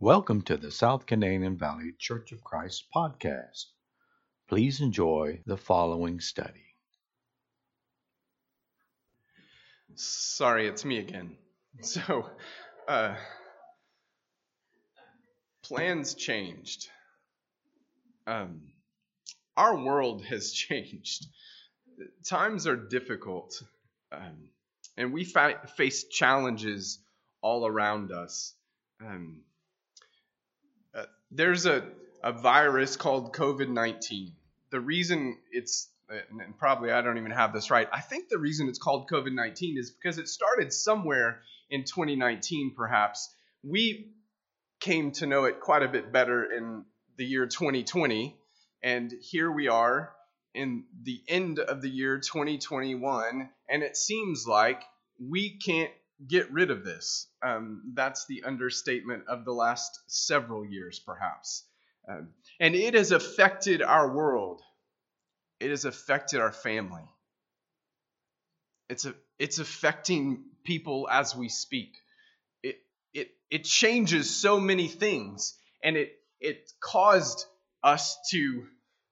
Welcome to the South Canadian Valley Church of Christ podcast. Please enjoy the following study. Sorry, it's me again. So, uh, plans changed. Um, our world has changed. Times are difficult, um, and we fa- face challenges all around us. Um, there's a, a virus called COVID 19. The reason it's, and probably I don't even have this right, I think the reason it's called COVID 19 is because it started somewhere in 2019, perhaps. We came to know it quite a bit better in the year 2020, and here we are in the end of the year 2021, and it seems like we can't get rid of this. Um, that's the understatement of the last several years, perhaps. Um, and it has affected our world. It has affected our family. It's a, it's affecting people as we speak. It it it changes so many things, and it it caused us to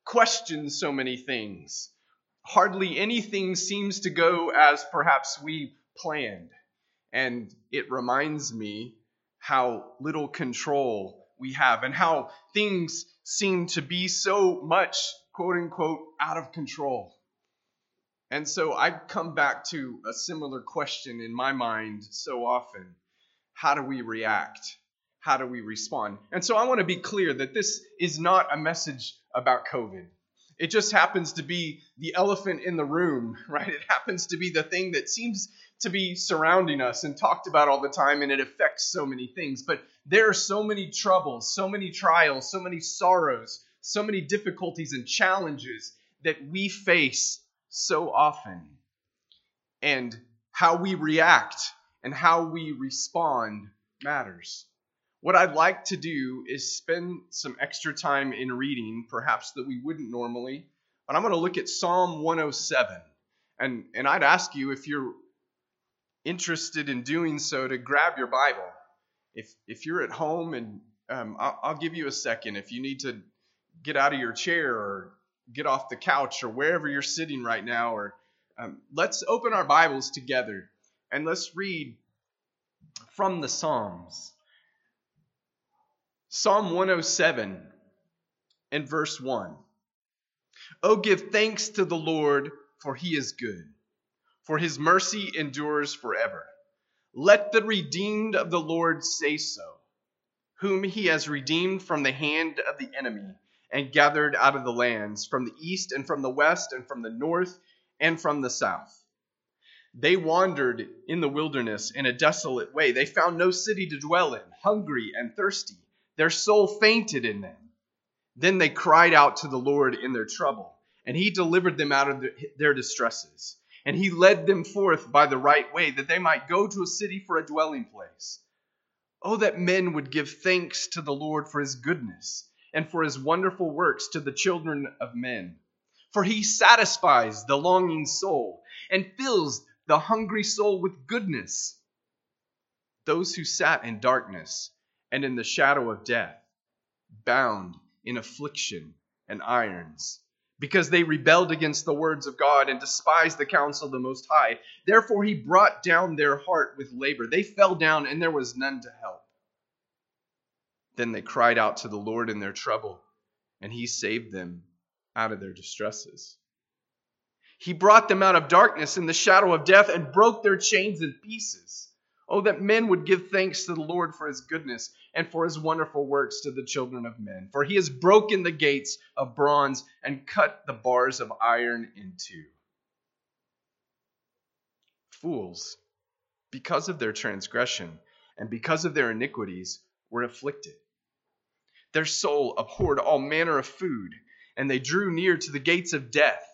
question so many things. Hardly anything seems to go as perhaps we planned. And it reminds me how little control we have and how things seem to be so much, quote unquote, out of control. And so I come back to a similar question in my mind so often How do we react? How do we respond? And so I want to be clear that this is not a message about COVID. It just happens to be the elephant in the room, right? It happens to be the thing that seems to be surrounding us and talked about all the time, and it affects so many things. But there are so many troubles, so many trials, so many sorrows, so many difficulties and challenges that we face so often. And how we react and how we respond matters. What I'd like to do is spend some extra time in reading, perhaps that we wouldn't normally, but I'm going to look at Psalm 107. And, and I'd ask you if you're interested in doing so to grab your Bible. If, if you're at home, and um, I'll, I'll give you a second if you need to get out of your chair or get off the couch or wherever you're sitting right now, or um, let's open our Bibles together and let's read from the Psalms. Psalm 107 and verse 1. Oh, give thanks to the Lord, for he is good for his mercy endures forever. Let the redeemed of the Lord say so, whom he has redeemed from the hand of the enemy and gathered out of the lands, from the east and from the west and from the north and from the south. They wandered in the wilderness in a desolate way. They found no city to dwell in, hungry and thirsty. Their soul fainted in them. Then they cried out to the Lord in their trouble, and he delivered them out of their distresses and he led them forth by the right way, that they might go to a city for a dwelling place. Oh, that men would give thanks to the Lord for his goodness, and for his wonderful works to the children of men. For he satisfies the longing soul, and fills the hungry soul with goodness. Those who sat in darkness and in the shadow of death, bound in affliction and irons because they rebelled against the words of God and despised the counsel of the Most High. Therefore, he brought down their heart with labor. They fell down, and there was none to help. Then they cried out to the Lord in their trouble, and he saved them out of their distresses. He brought them out of darkness in the shadow of death and broke their chains in pieces. Oh, that men would give thanks to the Lord for his goodness and for his wonderful works to the children of men. For he has broken the gates of bronze and cut the bars of iron in two. Fools, because of their transgression and because of their iniquities, were afflicted. Their soul abhorred all manner of food, and they drew near to the gates of death.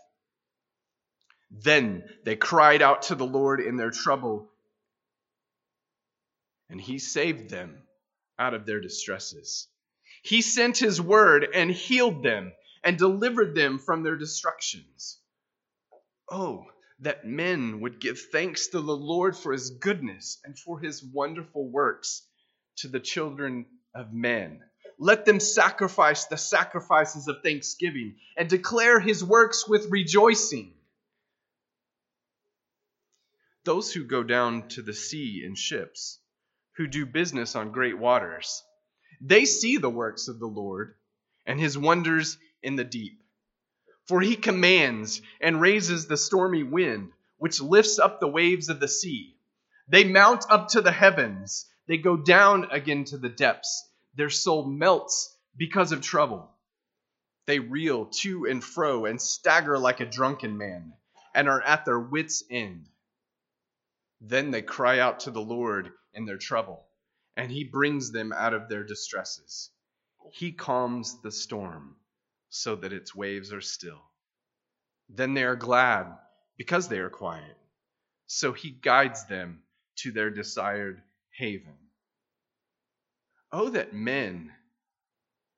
Then they cried out to the Lord in their trouble and he saved them out of their distresses. He sent his word and healed them and delivered them from their destructions. Oh, that men would give thanks to the Lord for his goodness and for his wonderful works to the children of men. Let them sacrifice the sacrifices of thanksgiving and declare his works with rejoicing. Those who go down to the sea in ships, who do business on great waters, they see the works of the Lord and his wonders in the deep. For he commands and raises the stormy wind, which lifts up the waves of the sea. They mount up to the heavens, they go down again to the depths their soul melts because of trouble. They reel to and fro and stagger like a drunken man and are at their wits' end. Then they cry out to the Lord in their trouble, and he brings them out of their distresses. He calms the storm so that its waves are still. Then they are glad because they are quiet. So he guides them to their desired haven. Oh, that men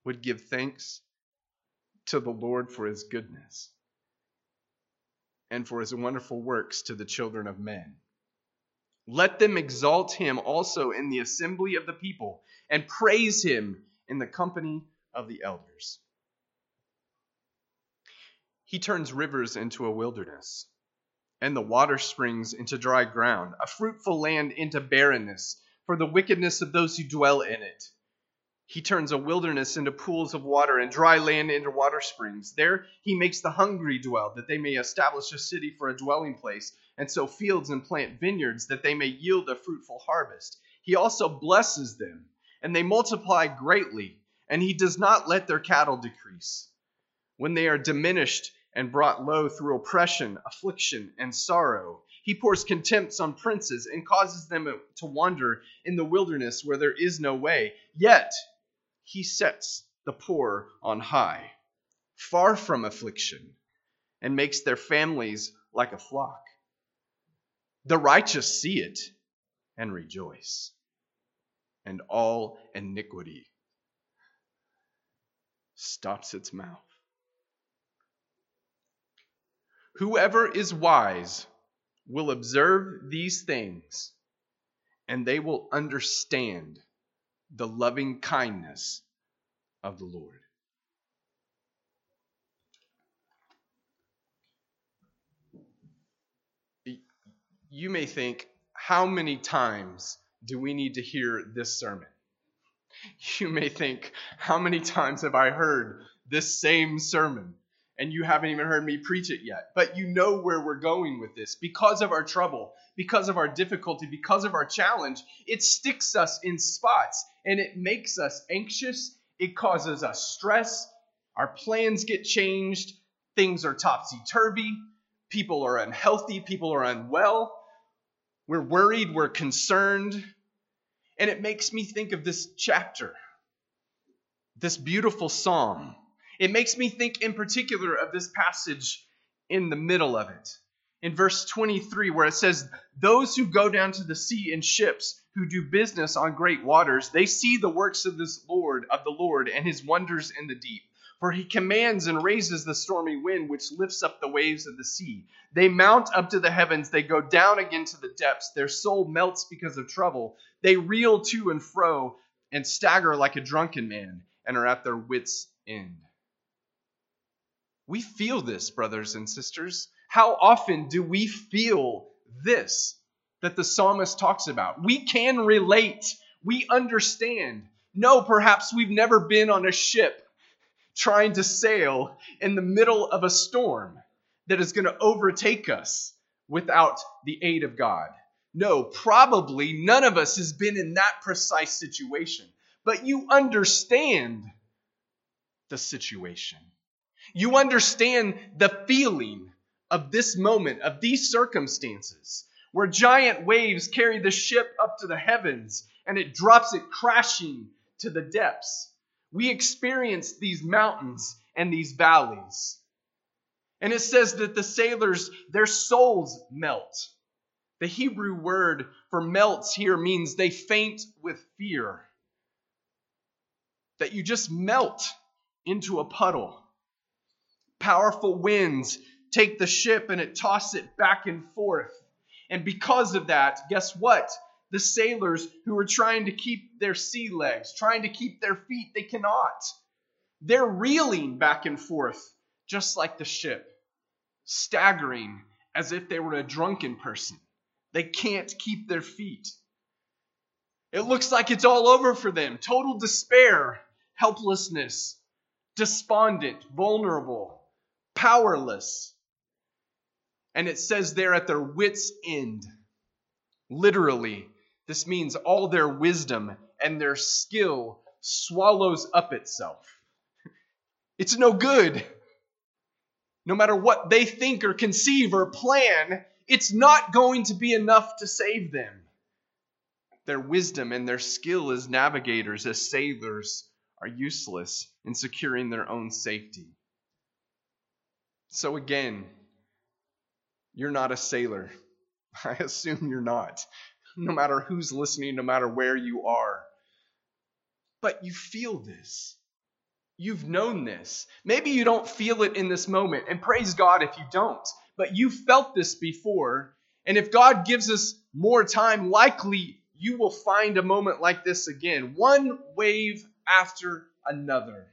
would give thanks to the Lord for his goodness and for his wonderful works to the children of men. Let them exalt him also in the assembly of the people and praise him in the company of the elders. He turns rivers into a wilderness and the water springs into dry ground, a fruitful land into barrenness for the wickedness of those who dwell in it. He turns a wilderness into pools of water and dry land into water springs. There he makes the hungry dwell, that they may establish a city for a dwelling place, and sow fields and plant vineyards, that they may yield a fruitful harvest. He also blesses them, and they multiply greatly, and he does not let their cattle decrease. When they are diminished and brought low through oppression, affliction, and sorrow, he pours contempt on princes and causes them to wander in the wilderness where there is no way. Yet he sets the poor on high, far from affliction, and makes their families like a flock. The righteous see it and rejoice, and all iniquity stops its mouth. Whoever is wise will observe these things, and they will understand the loving kindness of the Lord. You may think, how many times do we need to hear this sermon? You may think, how many times have I heard this same sermon? and you haven't even heard me preach it yet. But you know where we're going with this. Because of our trouble, because of our difficulty, because of our challenge, it sticks us in spots and it makes us anxious. It causes us stress. Our plans get changed. Things are topsy turvy. People are unhealthy. People are unwell. We're worried. We're concerned. And it makes me think of this chapter, this beautiful psalm it makes me think in particular of this passage in the middle of it. In verse 23, where it says, Those who go down to the sea in ships, who do business on great waters, they see the works of this Lord, of the Lord, and his wonders in the deep. For he commands and raises the stormy wind, which lifts up the waves of the sea. They mount up to the heavens, they go down again to the depths. Their soul melts because of trouble. They reel to and fro and stagger like a drunken man, and are at their wits' end. We feel this, brothers and sisters. How often do we feel this that the psalmist talks about? We can relate, we understand. No, perhaps we've never been on a ship trying to sail in the middle of a storm that is going to overtake us without the aid of God. No, probably none of us has been in that precise situation, but you understand the situation. You understand the feeling of this moment, of these circumstances, where giant waves carry the ship up to the heavens and it drops it crashing to the depths. We experience these mountains and these valleys. And it says that the sailors, their souls melt. The Hebrew word for melts here means they faint with fear. That you just melt into a puddle powerful winds take the ship and it tosses it back and forth. And because of that, guess what? The sailors who are trying to keep their sea legs, trying to keep their feet. They cannot. They're reeling back and forth, just like the ship, staggering as if they were a drunken person. They can't keep their feet. It looks like it's all over for them total despair, helplessness, despondent, vulnerable, powerless. And it says they're at their wits' end. Literally, this means all their wisdom and their skill swallows up itself. It's no good. No matter what they think or conceive or plan, it's not going to be enough to save them. Their wisdom and their skill as navigators, as sailors, are useless in securing their own safety. So, again, you're not a sailor. I assume you're not, no matter who's listening, no matter where you are. But you feel this. You've known this. Maybe you don't feel it in this moment, and praise God if you don't, but you felt this before. And if God gives us more time, likely you will find a moment like this again. One wave after another,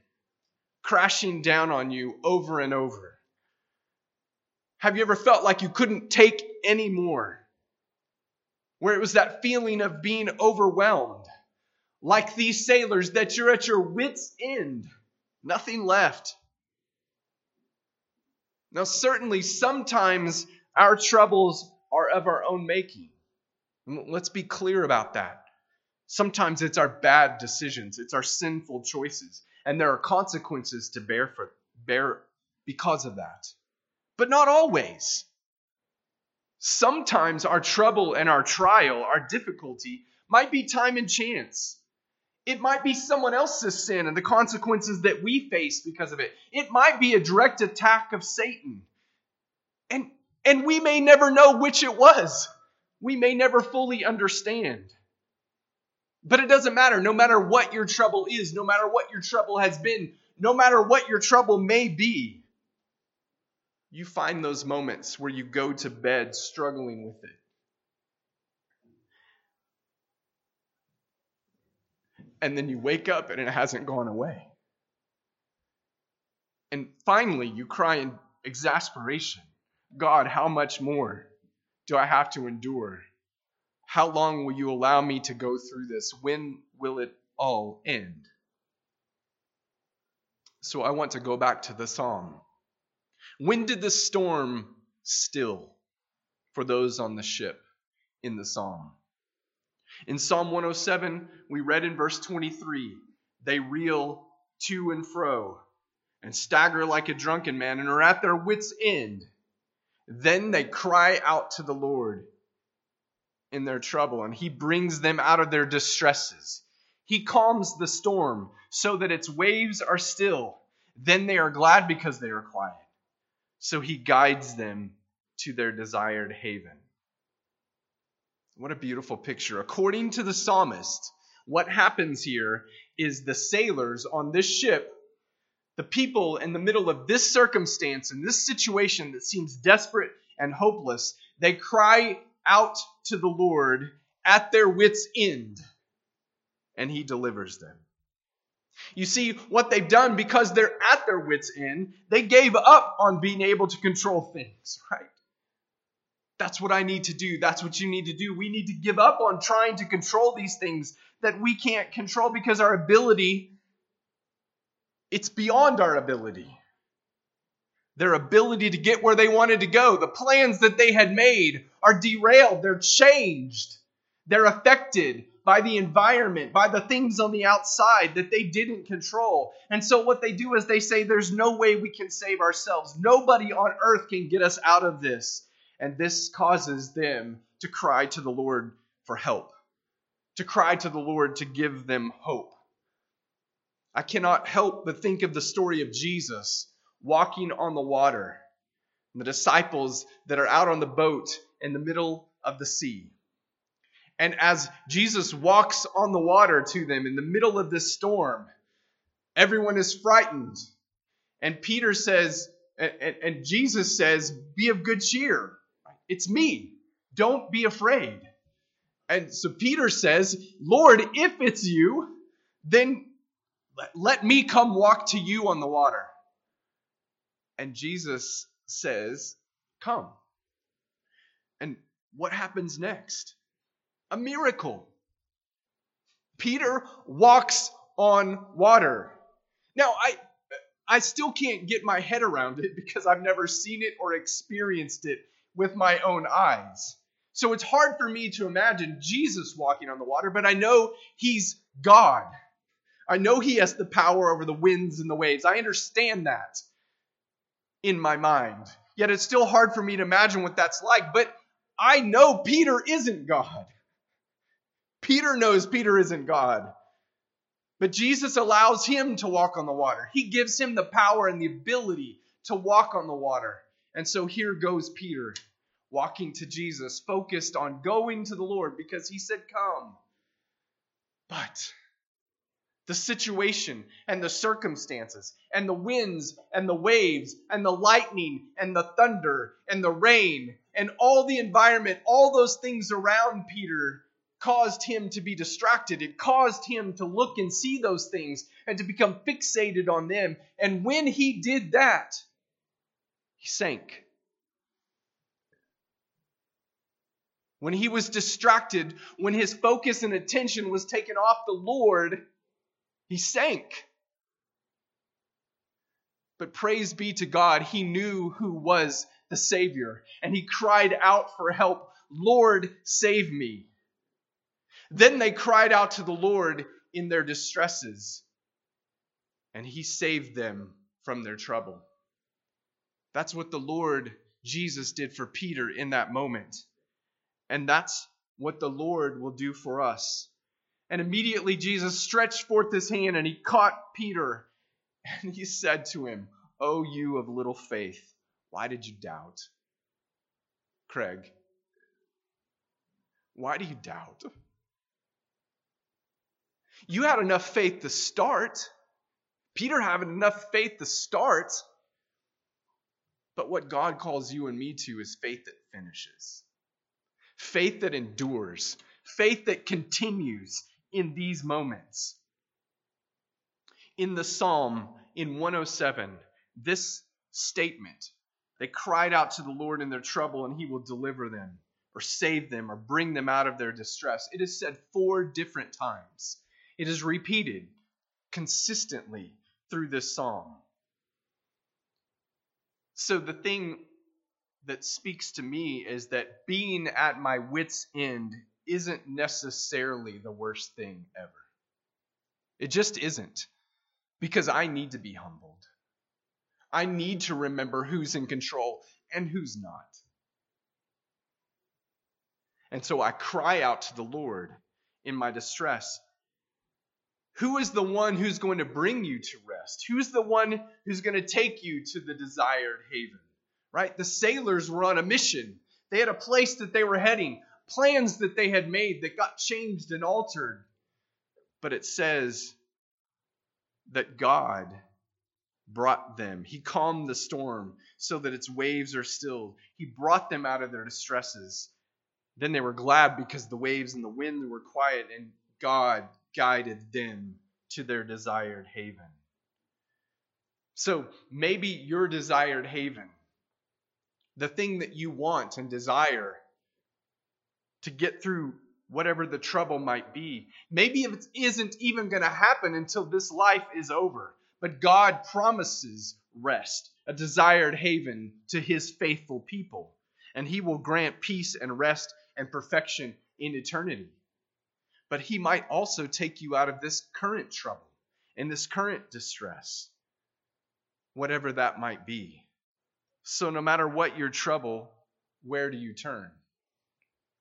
crashing down on you over and over. Have you ever felt like you couldn't take any more? Where it was that feeling of being overwhelmed, like these sailors, that you're at your wits' end, nothing left. Now, certainly, sometimes our troubles are of our own making. Let's be clear about that. Sometimes it's our bad decisions, it's our sinful choices, and there are consequences to bear for bear because of that. But not always. Sometimes our trouble and our trial, our difficulty, might be time and chance. It might be someone else's sin and the consequences that we face because of it. It might be a direct attack of Satan. And, and we may never know which it was. We may never fully understand. But it doesn't matter. No matter what your trouble is, no matter what your trouble has been, no matter what your trouble may be, you find those moments where you go to bed struggling with it. And then you wake up and it hasn't gone away. And finally, you cry in exasperation God, how much more do I have to endure? How long will you allow me to go through this? When will it all end? So I want to go back to the psalm. When did the storm still for those on the ship in the psalm? In Psalm 107, we read in verse 23 they reel to and fro and stagger like a drunken man and are at their wits' end. Then they cry out to the Lord in their trouble, and he brings them out of their distresses. He calms the storm so that its waves are still. Then they are glad because they are quiet. So he guides them to their desired haven. What a beautiful picture. According to the psalmist, what happens here is the sailors on this ship, the people in the middle of this circumstance, in this situation that seems desperate and hopeless, they cry out to the Lord at their wits' end, and He delivers them. You see, what they've done because they're at their wits' end, they gave up on being able to control things, right? That's what I need to do. That's what you need to do. We need to give up on trying to control these things that we can't control because our ability, it's beyond our ability their ability to get where they wanted to go. The plans that they had made are derailed, they're changed, they're affected by the environment, by the things on the outside that they didn't control. And so, what they do is they say, There's no way we can save ourselves. Nobody on earth can get us out of this. And this causes them to cry to the Lord for help, to cry to the Lord to give them hope. I cannot help but think of the story of Jesus walking on the water, and the disciples that are out on the boat in the middle of the sea. And as Jesus walks on the water to them in the middle of this storm, everyone is frightened. And Peter says, and, and, Jesus says, Be of good cheer. It's me. Don't be afraid. And so Peter says, Lord, if it's you, then let me come walk to you on the water. And Jesus says, Come. And what happens next? A miracle. Peter walks on water. Now, I I still can't get my head around it because I've never seen it or experienced it with my own eyes. So it's hard for me to imagine Jesus walking on the water, but I know he's God. I know he has the power over the winds and the waves. I understand that in my mind. Yet it's still hard for me to imagine what that's like. But I know Peter isn't God. Peter knows Peter isn't God. But Jesus allows him to walk on the water. He gives him the power and the ability to walk on the water. And so here goes Peter walking to Jesus, focused on going to the Lord because he said, Come. But the situation and the circumstances and the winds and the waves and the lightning and the thunder and the rain and all the environment, all those things around Peter caused him to be distracted. It caused him to look and see those things and to become fixated on them. And when he did that, he sank. When he was distracted, when his focus and attention was taken off the Lord, he sank. But praise be to God, he knew who was the Savior, and he cried out for help Lord, save me. Then they cried out to the Lord in their distresses, and he saved them from their trouble. That's what the Lord Jesus did for Peter in that moment. And that's what the Lord will do for us. And immediately Jesus stretched forth his hand and he caught Peter and he said to him, O oh, you of little faith, why did you doubt? Craig, why do you doubt? You had enough faith to start. Peter had enough faith to start. But what God calls you and me to is faith that finishes, faith that endures, faith that continues in these moments. In the psalm in 107, this statement, they cried out to the Lord in their trouble, and he will deliver them, or save them, or bring them out of their distress. It is said four different times. It is repeated consistently through this psalm. So the thing that speaks to me is that being at my wits' end isn't necessarily the worst thing ever. It just isn't. Because I need to be humbled. I need to remember who's in control and who's not. And so I cry out to the Lord in my distress who is the one who's going to bring you to rest? Who's the one who's going to take you to the desired haven? Right? The sailors were on a mission. They had a place that they were heading, plans that they had made that got changed and altered. But it says that God brought them. He calmed the storm so that its waves are stilled. He brought them out of their distresses. Then they were glad because the waves and the wind were quiet, and God guided them to their desired haven. So maybe your desired haven, the thing that you want and desire to get through whatever the trouble might be, maybe it isn't even going to happen until this life is over. But God promises rest, a desired haven to his faithful people, and he will grant peace and rest and perfection in eternity but he might also take you out of this current trouble and this current distress, whatever that might be. So, no matter what your trouble, where do you turn?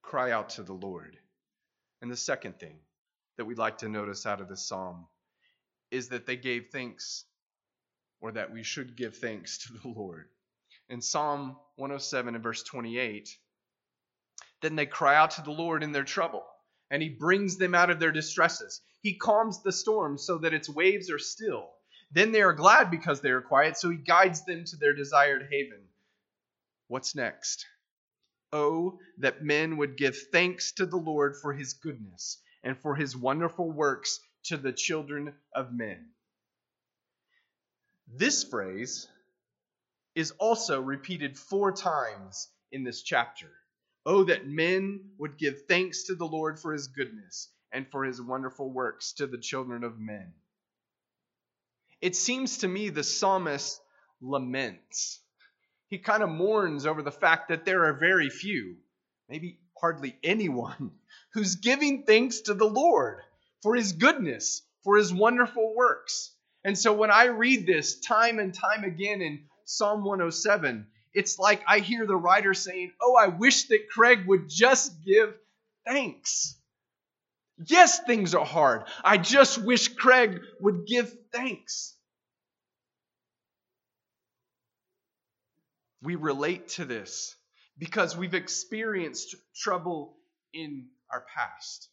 Cry out to the Lord. And the second thing that we'd like to notice out of this psalm is that they gave thanks, or that we should give thanks to the Lord. In Psalm 107 and verse 28, then they cry out to the Lord in their trouble and he brings them out of their distresses. He calms the storm so that its waves are still. Then they are glad because they are quiet, so he guides them to their desired haven. What's next? Oh, that men would give thanks to the Lord for his goodness and for his wonderful works to the children of men. This phrase is also repeated four times in this chapter. Oh, that men would give thanks to the Lord for his goodness and for his wonderful works to the children of men. It seems to me the psalmist laments. He kind of mourns over the fact that there are very few, maybe hardly anyone, who's giving thanks to the Lord for his goodness, for his wonderful works. And so when I read this time and time again in Psalm 107, it's like I hear the writer saying, Oh, I wish that Craig would just give thanks. Yes, things are hard. I just wish Craig would give thanks. We relate to this because we've experienced trouble in our past.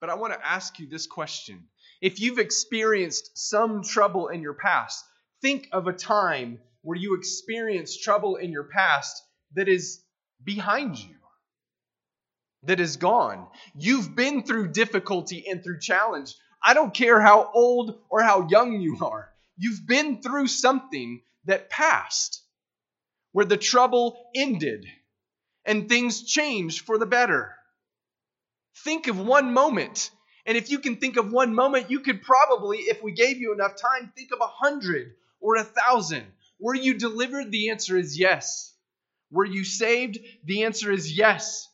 But I want to ask you this question. If you've experienced some trouble in your past, think of a time where you experienced trouble in your past that is behind you, that is gone. You've been through difficulty and through challenge. I don't care how old or how young you are, you've been through something that passed, where the trouble ended and things changed for the better. Think of one moment. And if you can think of one moment, you could probably, if we gave you enough time, think of a hundred or a thousand. Were you delivered? The answer is yes. Were you saved? The answer is yes.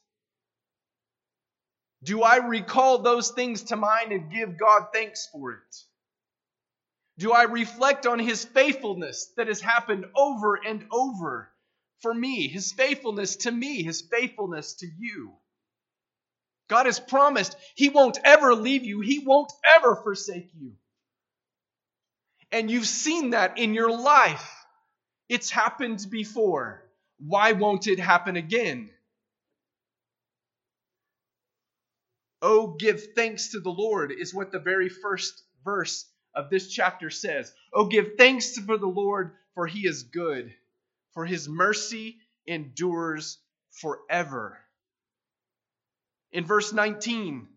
Do I recall those things to mind and give God thanks for it? Do I reflect on His faithfulness that has happened over and over for me, His faithfulness to me, His faithfulness to you? God has promised He won't ever leave you, He won't ever forsake you. And you've seen that in your life. It's happened before. Why won't it happen again? Oh, give thanks to the Lord, is what the very first verse of this chapter says. Oh, give thanks for the Lord, for he is good, for his mercy endures forever. In verse 19,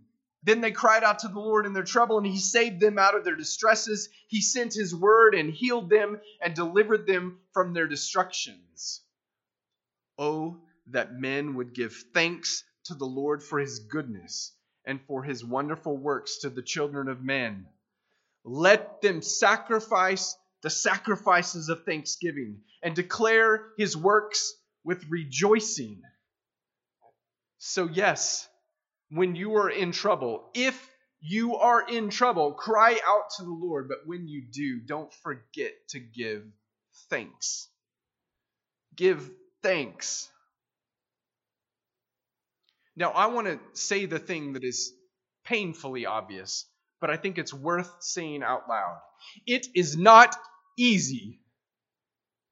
then they cried out to the Lord in their trouble, and he saved them out of their distresses. He sent his word and healed them and delivered them from their destructions. Oh, that men would give thanks to the Lord for his goodness and for his wonderful works to the children of men. Let them sacrifice the sacrifices of thanksgiving and declare his works with rejoicing. So, yes, when you are in trouble. If you are in trouble, cry out to the Lord, but when you do, don't forget to give thanks. Give thanks. Now, I want to say the thing that is painfully obvious, but I think it's worth saying out loud. It is not easy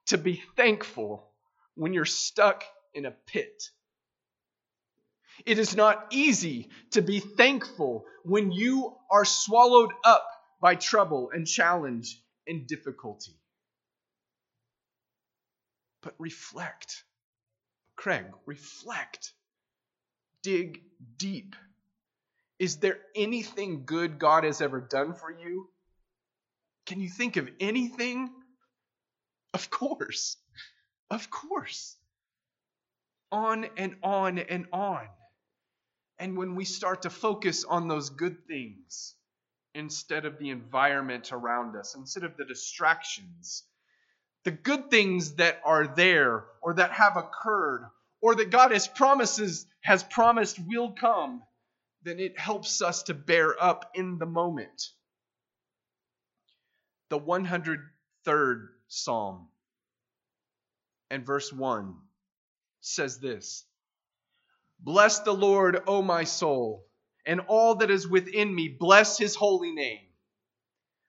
to be thankful when you're stuck in a pit. It is not easy to be thankful when you are swallowed up by trouble and challenge and difficulty. But reflect. Craig, reflect. Dig deep. Is there anything good God has ever done for you? Can you think of anything? Of course. Of course. On and on and on. And when we start to focus on those good things instead of the environment around us, instead of the distractions, the good things that are there or that have occurred or that God has promises has promised will come, then it helps us to bear up in the moment. The 103rd Psalm and verse 1 says this Bless the Lord, O my soul, and all that is within me, bless his holy name.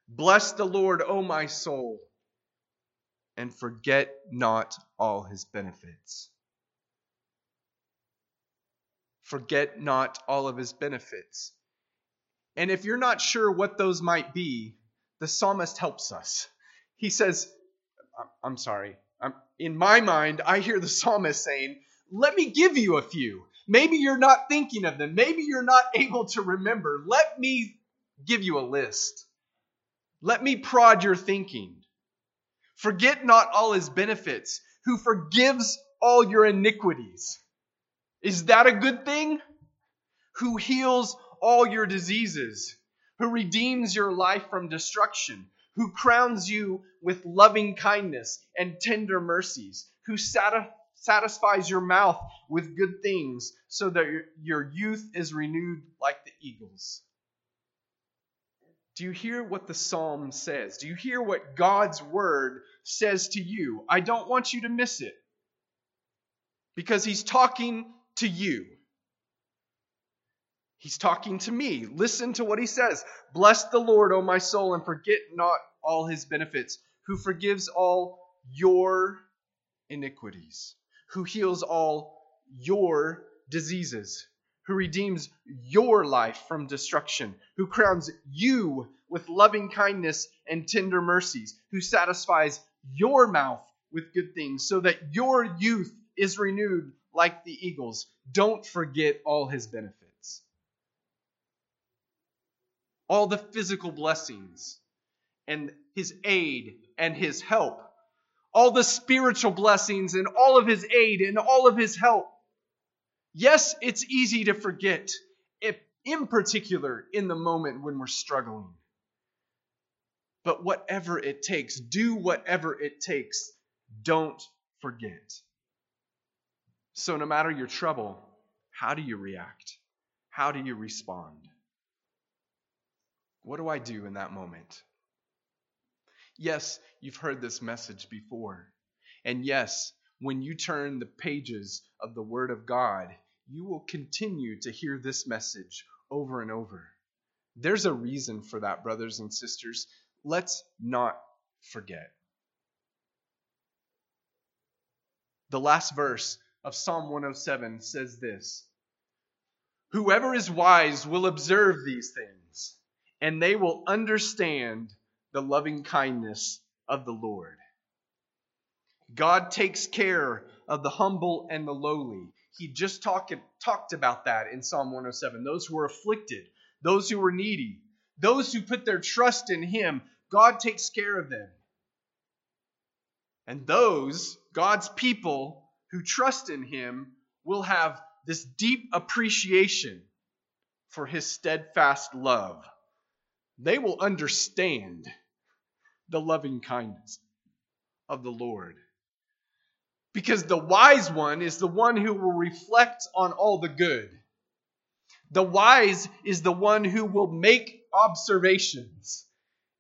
Bless the Lord, O my soul, and forget not all his benefits. Forget not all of his benefits. And if you're not sure what those might be, the psalmist helps us. He says, I'm sorry, I'm, in my mind, I hear the psalmist saying, let me give you a few. Maybe you're not thinking of them. Maybe you're not able to remember. Let me give you a list. Let me prod your thinking. Forget not all his benefits, who forgives all your iniquities. Is that a good thing? Who heals all your diseases, who redeems your life from destruction, who crowns you with loving kindness and tender mercies, who satisfies your mouth with good things, so that your youth is renewed like the eagles. Do you hear what the psalm says? Do you hear what God's word says to you? I don't want you to miss it because he's talking to you. He's talking to me. Listen to what he says. Bless the Lord, O my soul, and forget not all his benefits, who forgives all your iniquities, who heals all your diseases, who redeems your life from destruction, who crowns you with loving kindness and tender mercies, who satisfies your mouth with good things, so that your youth is renewed like the eagles. Don't forget all his benefits. All the physical blessings and his aid and his help. All the spiritual blessings and all of his aid and all of his help. Yes, it's easy to forget, in particular in the moment when we're struggling. But whatever it takes, do whatever it takes. Don't forget. So, no matter your trouble, how do you react? How do you respond? What do I do in that moment? Yes, you've heard this message before. And yes, when you turn the pages of the Word of God, you will continue to hear this message over and over. There's a reason for that, brothers and sisters. Let's not forget. The last verse of Psalm 107 says this Whoever is wise will observe these things, and they will understand the loving kindness of the Lord. God takes care of the humble and the lowly. He just talk, talked about that in Psalm 107. Those who are afflicted, those who are needy, those who put their trust in Him, God takes care of them. And those, God's people who trust in Him, will have this deep appreciation for His steadfast love. They will understand the loving kindness of the Lord. Because the wise one is the one who will reflect on all the good. The wise is the one who will make observations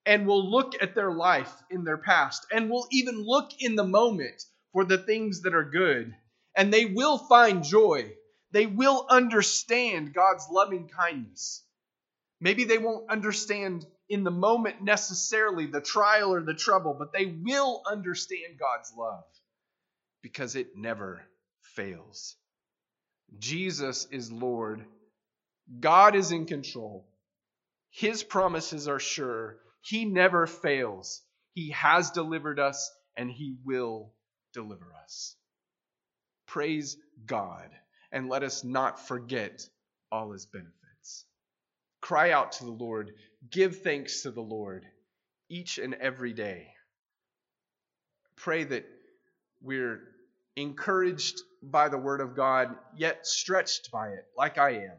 and will look at their life in their past and will even look in the moment for the things that are good. And they will find joy. They will understand God's loving kindness. Maybe they won't understand in the moment necessarily the trial or the trouble, but they will understand God's love because it never fails. Jesus is Lord. God is in control. His promises are sure. He never fails. He has delivered us and He will deliver us. Praise God and let us not forget all His benefits. Cry out to the Lord. Give thanks to the Lord each and every day. Pray that we're encouraged by the Word of God, yet stretched by it, like I am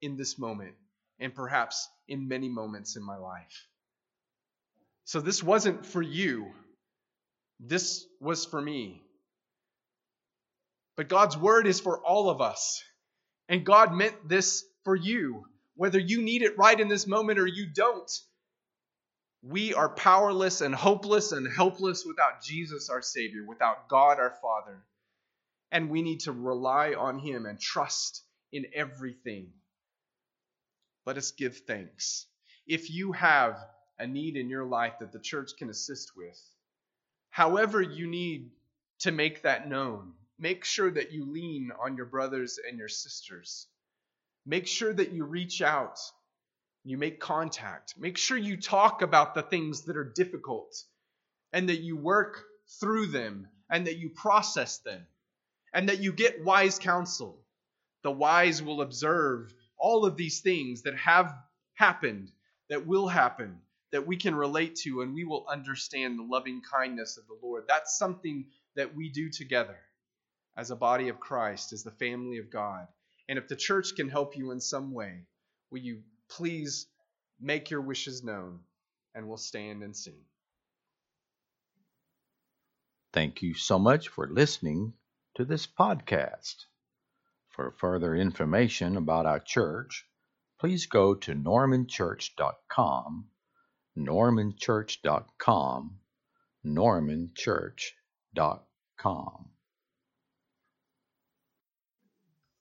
in this moment, and perhaps in many moments in my life. So, this wasn't for you, this was for me. But God's Word is for all of us, and God meant this for you whether you need it right in this moment or you don't. We are powerless and hopeless and helpless without Jesus, our Savior, without God, our Father. And we need to rely on Him and trust in everything. Let us give thanks. If you have a need in your life that the church can assist with, however you need to make that known, make sure that you lean on your brothers and your sisters. Make sure that you reach out, you make contact. Make sure you talk about the things that are difficult and that you work through them and that you process them and that you get wise counsel. The wise will observe all of these things that have happened, that will happen, that we can relate to, and we will understand the loving kindness of the Lord. That's something that we do together as a body of Christ, as the family of God. And if the church can help you in some way, will you please make your wishes known and we'll stand and sing. Thank you so much for listening to this podcast. For further information about our church, please go to normanchurch.com, normanchurch.com, normanchurch.com.